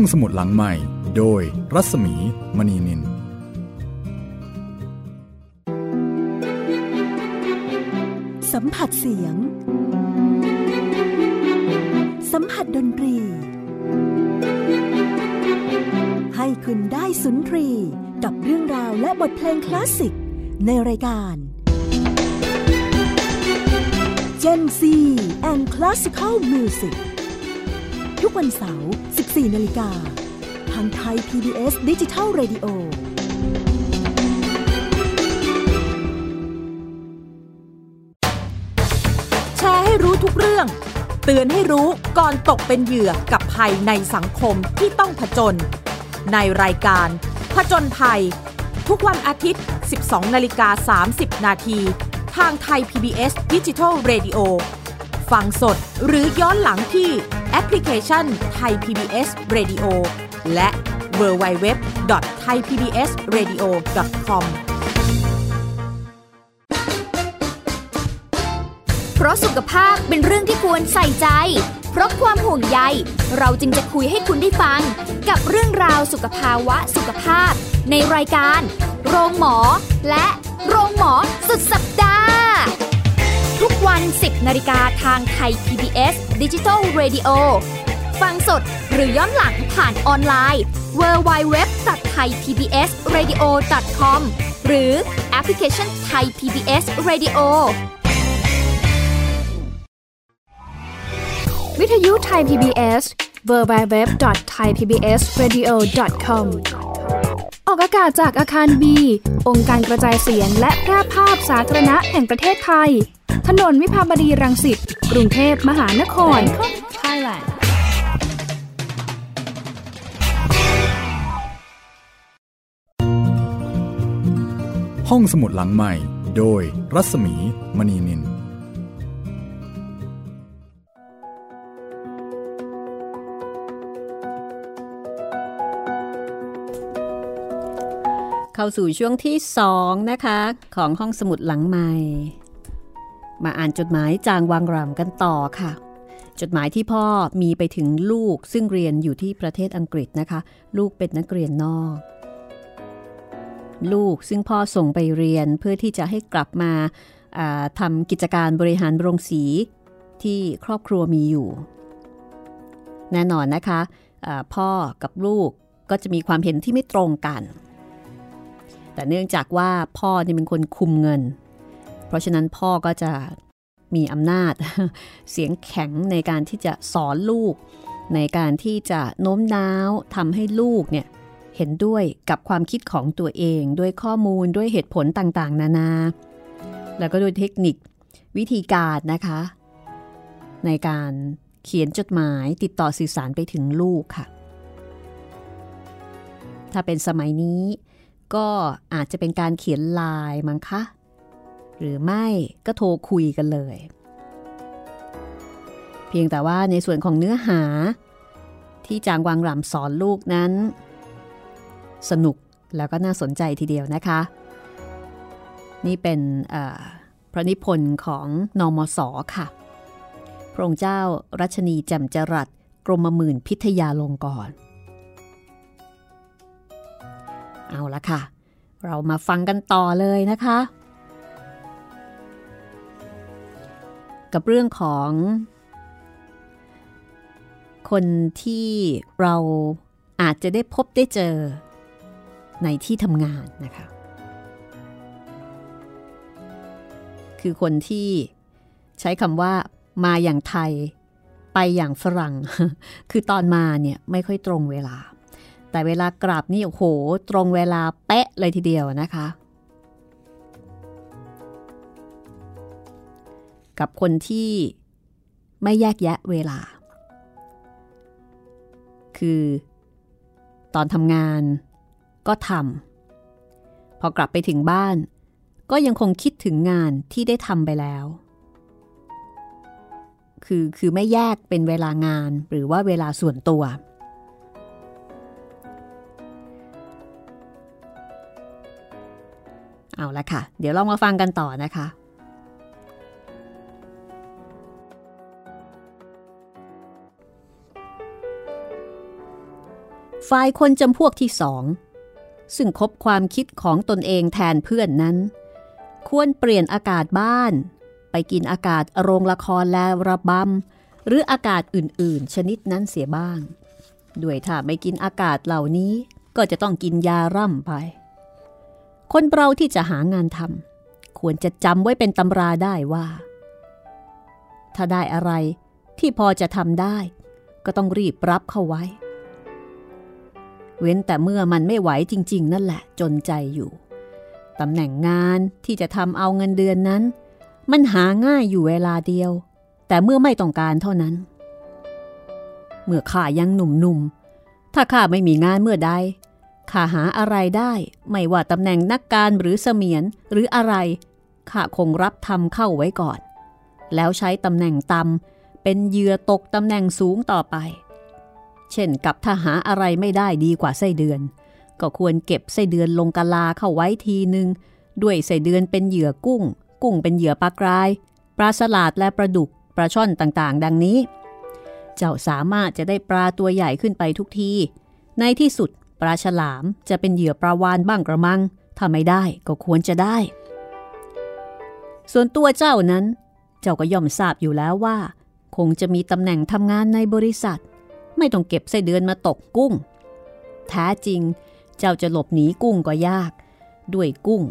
องสมุดหลังใหม่ โดยรัศมีมณีนิน สัมผัสเสียง สัมผัสดนตรี ให้คุณได้สุนทรีกับเรื่องราวและบทเพลงคลาสสิกในรายการ Gen C and Classical Music ทุกวันเสาร์ 14 นาฬิกา ทางไทย PBS ดิจิทัล Radio แชร์ให้รู้ทุกเรื่อง เตือนให้รู้ก่อนตกเป็นเหยื่อกับภัยในสังคมที่ต้องผจญ ในรายการ ผจญภัย ทุกวันอาทิตย์ 12 นาฬิกา 30 นาทีทางไทย PBS ดิจิทัล Radio ฟังสดหรือย้อนหลังที่ แอปพลิเคชันไทย PBS Radio และ w w w t h a i PBS Radio com พราะสุขภาพเป็นเรื่องที่ควรใส่ใจ เพราะความห่วงใย เราจึงจะคุยให้คุณได้ฟัง กับเรื่องราวสุขภาวะสุขภาพ ในรายการ โรงหมอ และโรงหมอสุดสัปดา ทุกวัน 10นาฬิกาทางไทย PBS d i g i ดิจิ Radio ฟังสดหรือย้อนหลังผ่านออนไลน์ www.thaipbsradio.com หรือแอปพลิเคชัน Thai PBS Radio วิทยุไทย PBS www.thaipbsradio.com ออกอากาศจากอาคารบี องค์การกระจายเสียงและแพร่ภาพสาธารณะแห่งประเทศไทย ถนนวิภาวดีรังสิต กรุงเทพมหานคร Thailand ห้องสมุดหลังใหม่ โดยรัศมีมณีนิน เข้าสู่ช่วงที่สองนะคะ ของห้องสมุดหลังใหม่ มาอ่านจดหมายจางวางรำกันต่อค่ะ จดหมายที่พ่อมีไปถึงลูกซึ่งเรียนอยู่ที่ประเทศอังกฤษนะคะ ลูกเป็นนักเรียนนอก ลูกซึ่งพ่อส่งไปเรียนเพื่อที่จะให้กลับมาาทำกิจการบริหารโรงสีที่ครอบครัวมีอยู่ แน่นอนนะคะะพ่อกับลูกก็จะมีความเห็นที่ไม่ตรงกัน แต่เนื่องจากว่าพ่อนี่เป็นคนคุมเงิน เพราะฉะนั้นพ่อก็จะมีอำนาจ เสียงแข็งในการที่จะสอนลูก ในการที่จะโน้มน้าวทำให้ลูกเนี่ยเห็นด้วยกับความคิดของตัวเอง ด้วยข้อมูลด้วยเหตุผลต่างๆ นานา แล้วก็ด้วยเทคนิควิธีการนะคะ ในการเขียนจดหมายติดต่อสื่อสารไปถึงลูกค่ะ ถ้าเป็นสมัยนี้ ก็อาจจะเป็นการเขียนลายมั้งคะ หรือไม่ก็โทรคุยกันเลย เพียงแต่ว่าในส่วนของเนื้อหา ที่จางวางรำสอนลูกนั้น สนุกแล้วก็น่าสนใจทีเดียวนะคะ นี่เป็นพระนิพนธ์ของนอมศค่ะ พระองค์เจ้ารัชนีแจ่มจรัสกรมหมื่นพิทยาลงกร เอาละค่ะ เรามาฟังกันต่อเลยนะคะ กับเรื่องของ คนที่เราอาจจะได้พบได้เจอในที่ทำงานนะคะ คือคนที่ใช้คำว่ามาอย่างไทยไปอย่างฝรั่ง คือตอนมาเนี่ยไม่ค่อยตรงเวลา แต่เวลากลับนี่โอ้โห ตรงเวลาเป๊ะเลยทีเดียวนะคะ กับคนที่ไม่แยกแยะเวลา คือ ตอนทำงานก็ทำพอกลับไปถึงบ้าน ก็ยังคงคิดถึงงานที่ได้ทำไปแล้ว คือคือไม่แยกเป็นเวลางานหรือว่าเวลาส่วนตัว เอาละค่ะ เดี๋ยวลองมาฟังกันต่อนะคะ ฝ่ายคนจำพวกที่สอง ซึ่งคบความคิดของตนเองแทนเพื่อนนั้น ควรเปลี่ยนอากาศบ้าน ไปกินอากาศโรงละครและระบำหรืออากาศอื่น ๆ ชนิดนั้นเสียบ้าง ด้วยถ้าไม่กินอากาศเหล่านี้ก็จะต้องกินยาร่ำไป คนเราที่จะหางานทำควรจะจำไว้เป็นตำราได้ว่า ถ้าได้อะไรที่พอจะทำได้ ก็ต้องรีบรับเข้าไว้ เว้นแต่เมื่อมันไม่ไหวจริง ๆ นั่นแหละจนใจอยู่ตำแหน่งงานที่จะทำเอาเงินเดือนนั้น มันหาง่ายอยู่เวลาเดียว แต่เมื่อไม่ต้องการเท่านั้น เมื่อข้ายังหนุ่มๆถ้าข้าไม่มีงานเมื่อใด ข้าหาอะไรได้ ไม่ว่าตำแหน่งนักการหรือเสมียนหรืออะไรข้าคงรับทำเข้าไว้ก่อน แล้วใช้ตำแหน่งตำเป็นเหยื่อตกตำแหน่งสูงต่อไป เช่นกับถ้าหาอะไรไม่ได้ดีกว่าไส้เดือน ก็ควรเก็บไส้เดือนลงกะลาเข้าไว้ทีหนึ่งด้วยไส้เดือนเป็นเหยื่อกุ้ง กุ้งเป็นเหยื่อปลากราย ปลาสลาดและปลาดุกปลาช่อนต่างๆ ดังนี้ เจ้าสามารถจะได้ปลาตัวใหญ่ขึ้นไปทุกที ในที่สุด ปลาฉลามจะเป็นเหยื่อปลาวานบ้างกระมัง ถ้าไม่ได้ก็ควรจะได้ ส่วนตัวเจ้านั้น เจ้าก็ย่อมทราบอยู่แล้วว่า คงจะมีตำแหน่งทำงานในบริษัท ไม่ต้องเก็บไส้เดือนมาตกกุ้งแท้จริง เจ้าจะหลบหนีกุ้งก็ยาก ด้วยกุ้ง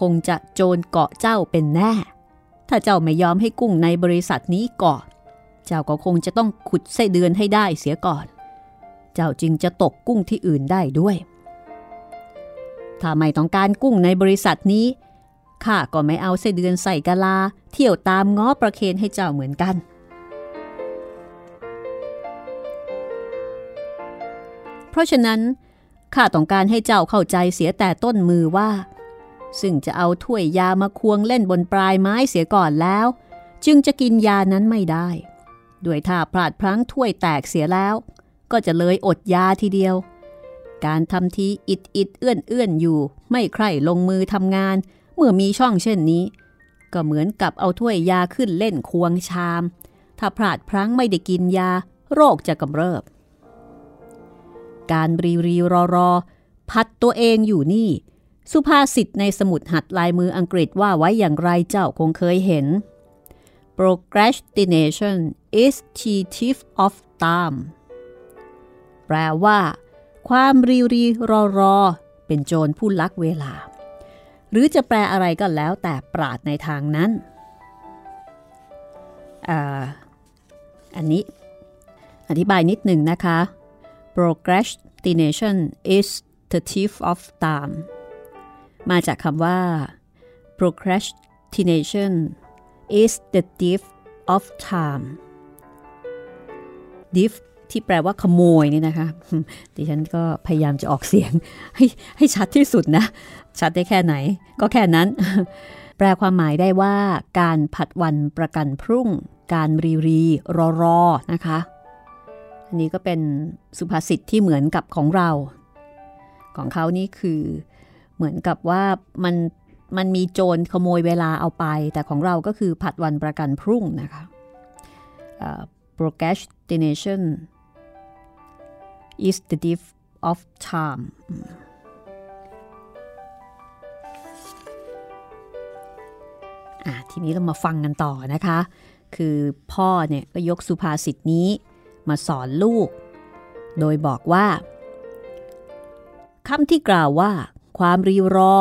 คงจะโจรเกาะเจ้าเป็นแน่ ถ้าเจ้าไม่ยอมให้กุ้งในบริษัทนี้เกาะเจ้าก็คงจะต้องขุดไส้เดือนให้ได้เสียก่อน เจ้าจึงจะตกกุ้งที่อื่นได้ด้วย ถ้าไม่ต้องการกุ้งในบริษัทนี้ ข้าก็ไม่เอาไส้เดือนใส่กะลา เที่ยวตามง้อประเคนให้เจ้าเหมือนกัน เพราะฉะนั้นข้าต้องการให้เจ้าเข้าใจเสียแต่ต้นมือว่า ซึ่งจะเอาถ้วยยามาควงเล่นบนปลายไม้เสียก่อนแล้ว จึงจะกินยานั้นไม่ได้ ด้วยถ้าพลาดพลั้งถ้วยแตกเสียแล้ว ก็จะเลยอดยาทีเดียว การทำทีอิดอิดเอื้อนเอื้อนอยู่ ไม่ใคร่ลงมือทำงาน เมื่อมีช่องเช่นนี้ ก็เหมือนกับเอาถ้วยยาขึ้นเล่นควงชาม ถ้าพลาดพลั้งไม่ได้กินยา โรคจะกำเริบ การรีรีรอรอพัดตัวเองอยู่นี่ สุภาษิตในสมุดหัดลายมืออังกฤษว่าไว้อย่างไรเจ้าคงเคยเห็น procrastination is the thief of time ลว่า ความรีรีรอรอ เป็นโจรผู้ลักเวลา หรือจะแปลอะไรก็แล้วแต่ปราดในทางนั้นออันนี้อธิบายนิดหนึ่งนะคะ procrastination is the thief of time มาจากคำว่า procrastination is the thief of time thief ที่แปลว่าขโมยนี่นะคะดิฉันก็พยายามจะออกเสียง ให้ให้ชัดที่สุดนะ ชัดได้แค่ไหน ก็แค่นั้น แปลความหมายได้ว่า การผัดวันประกันพรุ่ง การรีรีรอรอนะคะ อันนี้ก็เป็นสุภาษิตที่เหมือนกับของเรา ของเขานี่คือเหมือนกับว่ามันมันมีโจรขโมยเวลาเอาไป แต่ของเราก็คือผัดวันประกันพรุ่งนะคะ uh, procrastination is the thief of time อะทีนี้เรามาฟังกันต่อนะคะ คือพ่อเนี่ยก็ยกสุภาษิตนี้มาสอนลูก โดยบอกว่าคำที่กล่าวว่า ความรีรอ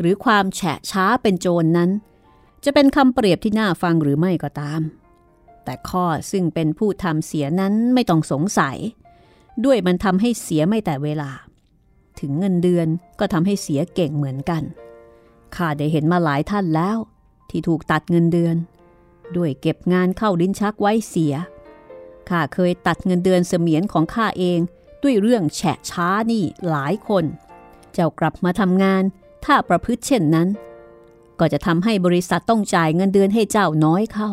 หรือความแฉะช้าเป็นโจรนนั้น จะเป็นคำเปรียบที่น่าฟังหรือไม่ก็ตาม แต่ข้อซึ่งเป็นผู้ทำเสียนั้นไม่ต้องสงสัย ด้วยมันทำให้เสียไม่แต่เวลา ถึงเงินเดือนก็ทำให้เสียเก่งเหมือนกันข้าได้เห็นมาหลายท่านแล้ว ที่ถูกตัดเงินเดือน ด้วยเก็บงานเข้าลิ้นชักไว้เสียข้าเคยตัดเงินเดือนเสมียนของข้าเองด้วยเรื่องแฉะช้านี่หลายคน เจ้ากลับมาทำงานถ้าประพฤติเช่นนั้น ก็จะทำให้บริษัทต้องจ่ายเงินเดือนให้เจ้าน้อยเข้า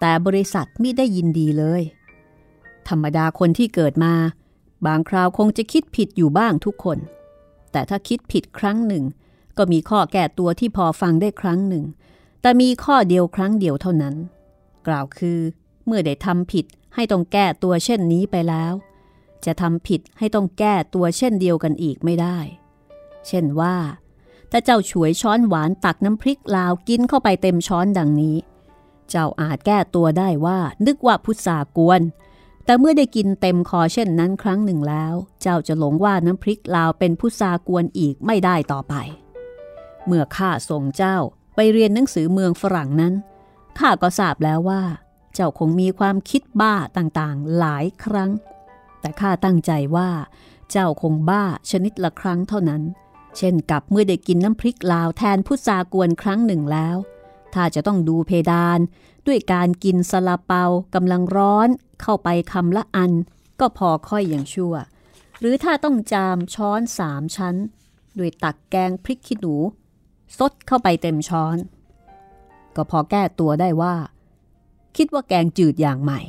แต่บริษัทไม่ได้ยินดีเลย ธรรมดาคนที่เกิดมา บางคราวคงจะคิดผิดอยู่บ้างทุกคน แต่ถ้าคิดผิดครั้งหนึ่ง ก็มีข้อแก้ตัวที่พอฟังได้ครั้งหนึ่ง แต่มีข้อเดียวครั้งเดียวเท่านั้น กล่าวคือเมื่อได้ทำผิดให้ต้องแก้ตัวเช่นนี้ไปแล้ว จะทำผิดให้ต้องแก้ตัวเช่นเดียวกันอีกไม่ได้ เช่นว่า ถ้าเจ้าฉวยช้อนหวานตักน้ำพริกลาวกินเข้าไปเต็มช้อนดังนี้ เจ้าอาจแก้ตัวได้ว่านึกว่าพุทรากวน แต่เมื่อได้กินเต็มคอเช่นนั้นครั้งหนึ่งแล้ว เจ้าจะหลงว่าน้ำพริกลาวเป็นพุทรากวนอีกไม่ได้ต่อไป เมื่อข้าส่งเจ้าไปเรียนหนังสือเมืองฝรั่งนั้นข้าก็ทราบแล้วว่า เจ้าคงมีความคิดบ้าต่างๆ หลายครั้ง แต่ข้าตั้งใจว่า เจ้าคงบ้าชนิดละครั้งเท่านั้น เช่นกับเมื่อได้กินน้ำพริกลาวแทนพุทรากวนครั้งหนึ่งแล้วถ้าจะต้องดูเพดาน ด้วยการกินสลาเปากำลังร้อน เข้าไปคำละอัน ก็พอค่อยอย่างชั่ว หรือถ้าต้องจามช้อนสามชั้น ด้วยตักแกงพริกขี้หนูซดเข้าไปเต็มช้อน ก็พอแก้ตัวได้ว่า คิดว่าแกงจืดอย่างใหม่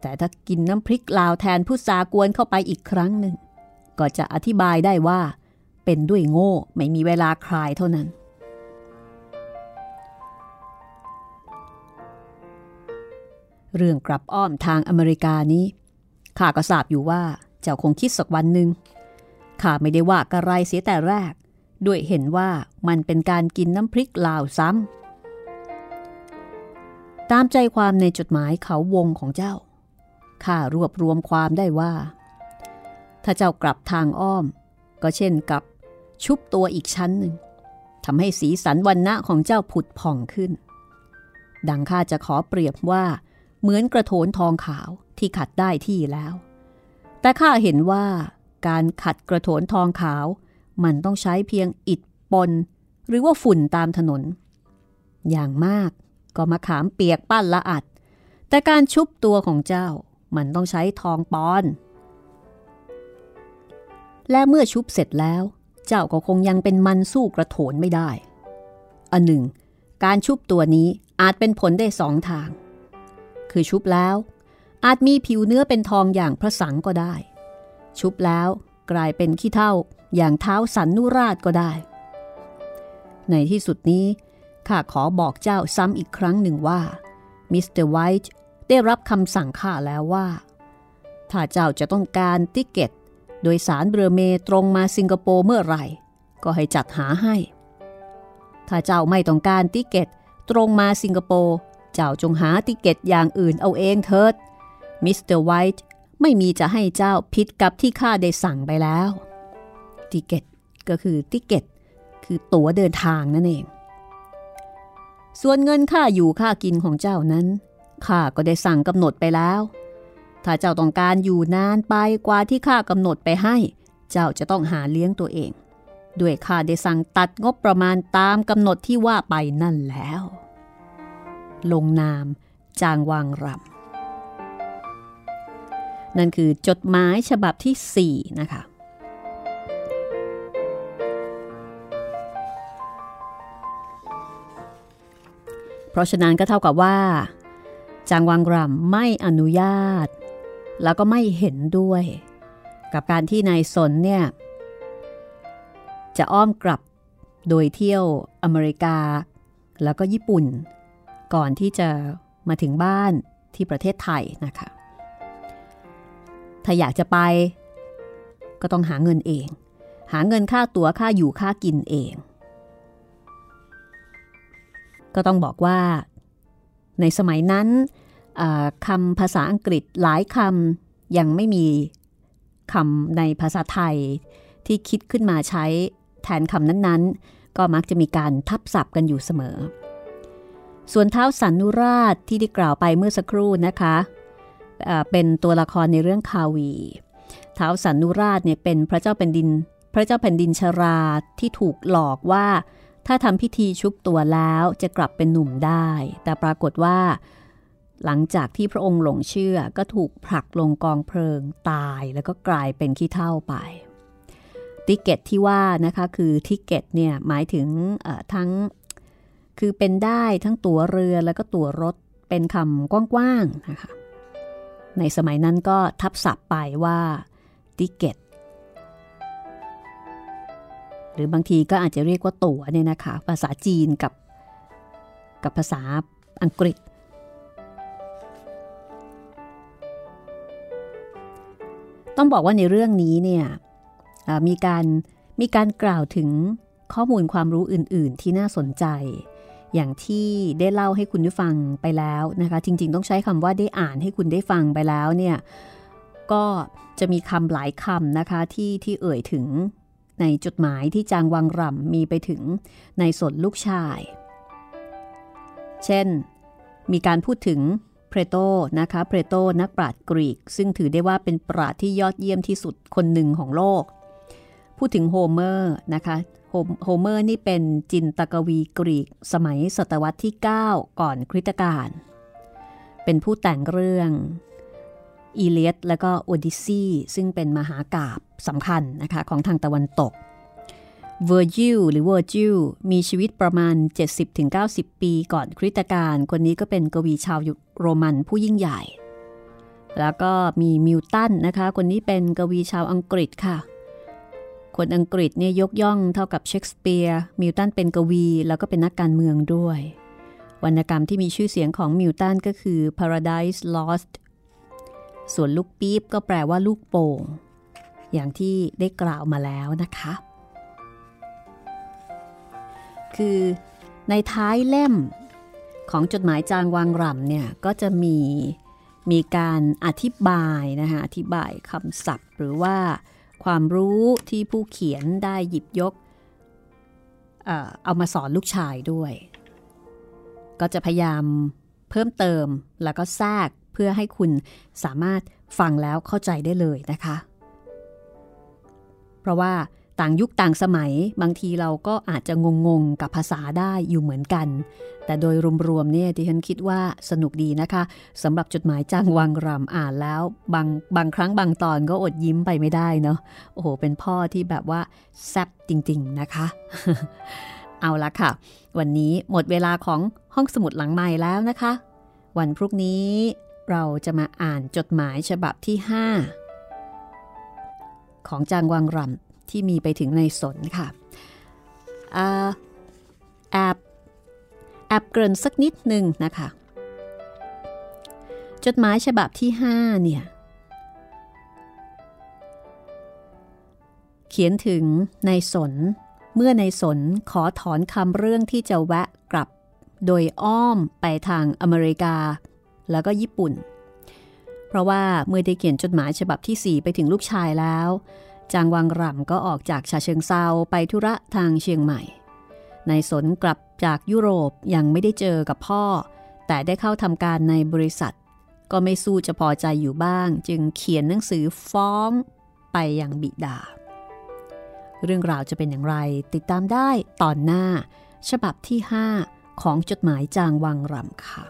แต่ถ้ากินน้ำพริกลาวแทนพุทรากวนเข้าไปอีกครั้งหนึ่ง ก็จะอธิบายได้ว่า เป็นด้วยโง่ไม่มีเวลาคลายเท่านั้น เรื่องกลับอ้อมทางอเมริกานี้ข้าก็ทราบอยู่ว่าเจ้าคงคิดสักวันหนึ่งข้าไม่ได้ว่ากระไรเสียแต่แรก ด้วยเห็นว่ามันเป็นการกินน้ำพริกลาวซ้ำตามใจความในจดหมายเขาวงของเจ้าข้ารวบรวมความได้ว่า ถ้าเจ้ากลับทางอ้อม ก็เช่นกับชุบตัวอีกชั้นหนึ่งทำให้สีสันวันณะของเจ้าผุดผ่องขึ้น ดังข้าจะขอเปรียบว่า เหมือนกระโถนทองขาวที่ขัดได้ที่แล้ว แต่ข้าเห็นว่าการขัดกระโถนทองขาว มันต้องใช้เพียงอิฐปน หรือว่าฝุ่นตามถนน อย่างมากก็มาขามเปียกปั้นละอัด แต่การชุบตัวของเจ้ามันต้องใช้ทองปอน และเมื่อชุบเสร็จแล้ว เจ้าก็คงยังเป็นมันสู้กระโถนไม่ได้ อันหนึ่ง การชุบตัวนี้อาจเป็นผลได้สองทาง คือชุบแล้ว อาจมีผิวเนื้อเป็นทองอย่างพระสังข์ก็ได้ ชุบแล้วกลายเป็นขี้เถ้าอย่างท้าวสันนุราชก็ได้ ในที่สุดนี้ข้าขอบอกเจ้าซ้ำอีกครั้งหนึ่งว่ามิสเตอร์ไวท์ได้รับคำสั่งข้าแล้วว่า ถ้าเจ้าจะต้องการ ticket โดยสารเรือเมล์ตรงมาสิงคโปร์เมื่อไหร่ ก็ให้จัดหาให้ ถ้าเจ้าไม่ต้องการ ticket ตรงมาสิงคโปร์ เจ้าจงหา ticket อย่างอื่นเอาเองเถิด มิสเตอร์ไวท์ไม่มีจะให้เจ้าผิดกับที่ข้าได้สั่งไปแล้ว ticket ก็คือ ticket คือตั๋วเดินทางนั่นเอง ส่วนเงินค่าอยู่ค่ากินของเจ้านั้นข้าก็ได้สั่งกำหนดไปแล้ว ถ้าเจ้าต้องการอยู่นานไปกว่าที่ข้ากำหนดไปให้ เจ้าจะต้องหาเลี้ยงตัวเอง ด้วยข้าได้สั่งตัดงบประมาณตามกำหนดที่ว่าไปนั่นแล้ว ลงนาม จางวางรำนั่นคือจดหมายฉบับที่ 4 นะคะ เพราะฉะนั้นก็เท่ากับว่า จางวังรำไม่อนุญาต แล้วก็ไม่เห็นด้วย กับการที่นายสนเนี่ย จะอ้อมกลับโดยเที่ยวอเมริกา แล้วก็ญี่ปุ่น ก่อนที่จะมาถึงบ้านที่ประเทศไทยนะคะ ถ้าอยากจะไป ก็ต้องหาเงินเอง หาเงินค่าตั๋วค่าอยู่ค่ากินเอง ก็ต้องบอกว่า ในสมัยนั้นคำภาษาอังกฤษหลายคำยังไม่มีคำในภาษาไทยที่คิดขึ้นมาใช้แทนคำนั้นๆ ก็มักจะมีการทับศัพท์กันอยู่เสมอ ส่วนเท้าสันนุราชที่ได้กล่าวไปเมื่อสักครู่นะคะเป็นตัวละครในเรื่องคาวี เท้าสันนุราชเนี่ยเป็นพระเจ้าแผ่นดิน พระเจ้าแผ่นดินชราที่ถูกหลอกว่า ถ้าทำพิธีชุบตัวแล้วจะกลับเป็นหนุ่มได้ แต่ปรากฏว่า หลังจากที่พระองค์หลงเชื่อก็ถูกผลักลงกองเพลิงตายแล้วก็กลายเป็นขี้เท่าไปติเกตที่ว่านะคะคือทิเกตเนี่ยหมายถึงทั้ง คือเป็นได้ทั้งตั๋วเรือแล้วก็ตั๋วรถเป็นคำกว้างๆนะคะ ในสมัยนั้นก็ทับศัพท์ไปว่าติเกตหรือบางทีก็อาจจะเรียกว่าตั๋วเนี่ยนะคะ ภาษาจีนกับ กับภาษาอังกฤษ ต้องบอกว่าในเรื่องนี้เนี่ยมีการมีการกล่าวถึงข้อมูลความรู้อื่น ๆ ที่น่าสนใจ อย่างที่ได้เล่าให้คุณได้ฟังไปแล้วนะคะ จริง ๆ ต้องใช้คำว่าได้อ่านให้คุณได้ฟังไปแล้วเนี่ยก็จะมีคำหลายคำนะคะที่ที่เอ่ยถึงในจดหมายที่จางวางหร่ำมีไปถึงนายสนธิ์ลูกชาย เช่น มีการพูดถึงเพลโตนะคะเพลโตนักปราชญ์กรีก ซึ่งถือได้ว่าเป็นปราชญ์ที่ยอดเยี่ยมที่สุดคนหนึ่งของโลก พูดถึงโฮเมอร์นะคะ โฮเมอร์นี่เป็นจินตกวีกรีกสมัยศตวรรษที่ 9 ก่อนคริสตกาลเป็นผู้แต่งเรื่องอีเลียดและก็โอดิซีซึ่งเป็นมหากาพย์สำคัญนะคะของทางตะวันตกเวอร์จิลหรือเวอร์จิลมีชีวิตประมาณ 70-90 ปีก่อนคริสตกาลคนนี้ก็เป็นกวีชาวโรมันผู้ยิ่งใหญ่ แล้วก็มีมิลตันนะคะ คนนี้เป็นกวีชาวอังกฤษค่ะ คนอังกฤษเนี่ยยกย่องเท่ากับเชคสเปียร์มิลตันเป็นกวี แล้วก็เป็นนักการเมืองด้วย วรรณกรรมที่มีชื่อเสียงของมิวตันก็คือ Paradise Lost ส่วนลูกปี๊บก็แปลว่าลูกโป่ง อย่างที่ได้กล่าวมาแล้วนะคะ คือในท้ายเล่มของจดหมายจางวางรำเนี่ยก็จะมีมีการอธิบายนะคะอธิบายคำศัพท์หรือว่า ความรู้ที่ผู้เขียนได้หยิบยก เอามาสอนลูกชายด้วย ก็จะพยายามเพิ่มเติมแล้วก็แทรกเพื่อให้คุณสามารถฟังแล้วเข้าใจได้เลยนะคะ เพราะว่า ต่างยุคต่างสมัย บางทีเราก็อาจจะงงๆกับภาษาได้อยู่เหมือนกัน แต่โดยรวมๆเนี่ยที่ฉันคิดว่าสนุกดีนะคะสำหรับจดหมายจ้างวังรำอ่านแล้ว บางบางครั้งบางตอนก็อดยิ้มไปไม่ได้เนาะโอ้โห เป็นพ่อที่แบบว่าแซ่บจริงๆนะคะ เอาละค่ะ วันนี้หมดเวลาของห้องสมุดหลังใหม่แล้วนะคะ วันพรุ่งนี้เราจะมาอ่านจดหมายฉบับที่ 5 ของจางวังรำ ที่มีไปถึงในสนค่ะแอบแอบเกริ่นสักนิดหนึ่งนะคะ จดหมายฉบับที่ 5 เนี่ย เขียนถึงในสน เมื่อในสนขอถอนคำเรื่องที่จะแวะกลับ โดยอ้อมไปทางอเมริกา แล้วก็ญี่ปุ่น เพราะว่าเมื่อได้เขียนจดหมายฉบับที่ 4 ไปถึงลูกชายแล้ว จางวังรำก็ออกจากชาเชิงเซาไปธุระทางเชียงใหม่ ในสนกลับจากยุโรปยังไม่ได้เจอกับพ่อ แต่ได้เข้าทำการในบริษัท ก็ไม่สู้จะพอใจอยู่บ้าง จึงเขียนหนังสือฟ้องไปยังบิดา เรื่องราวจะเป็นอย่างไรติดตามได้ตอนหน้า ฉบับที่ 5 ของจดหมายจางวังรำค่ะ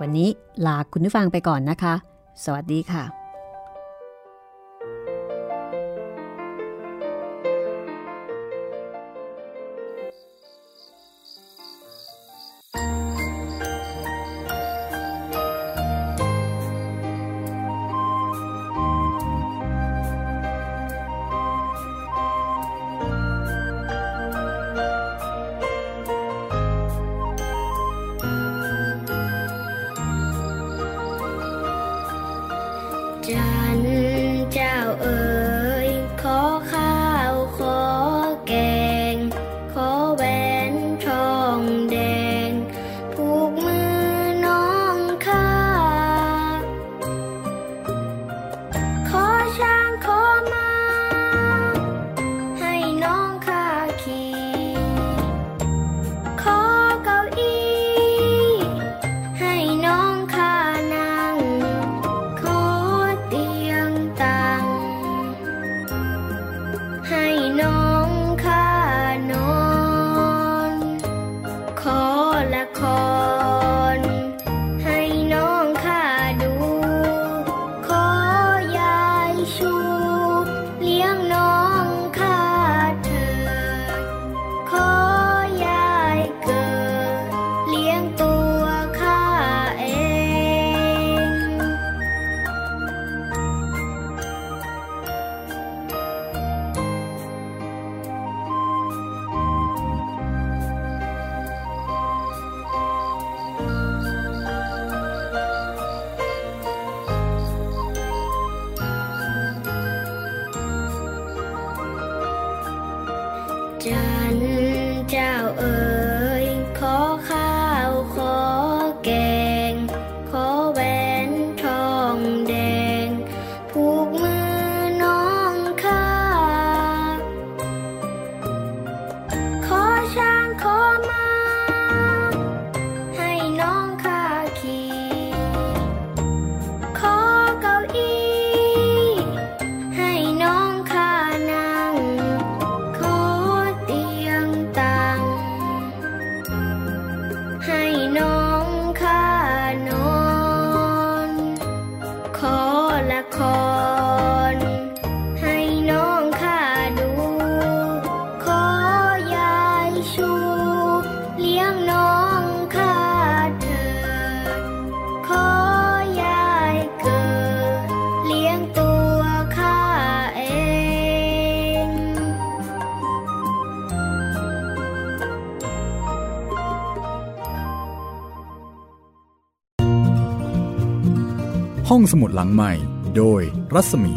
วันนี้ลาคุณผู้ฟังไปก่อนนะคะ สวัสดีค่ะ องสมุดหลังใหม่ โดยรัศมี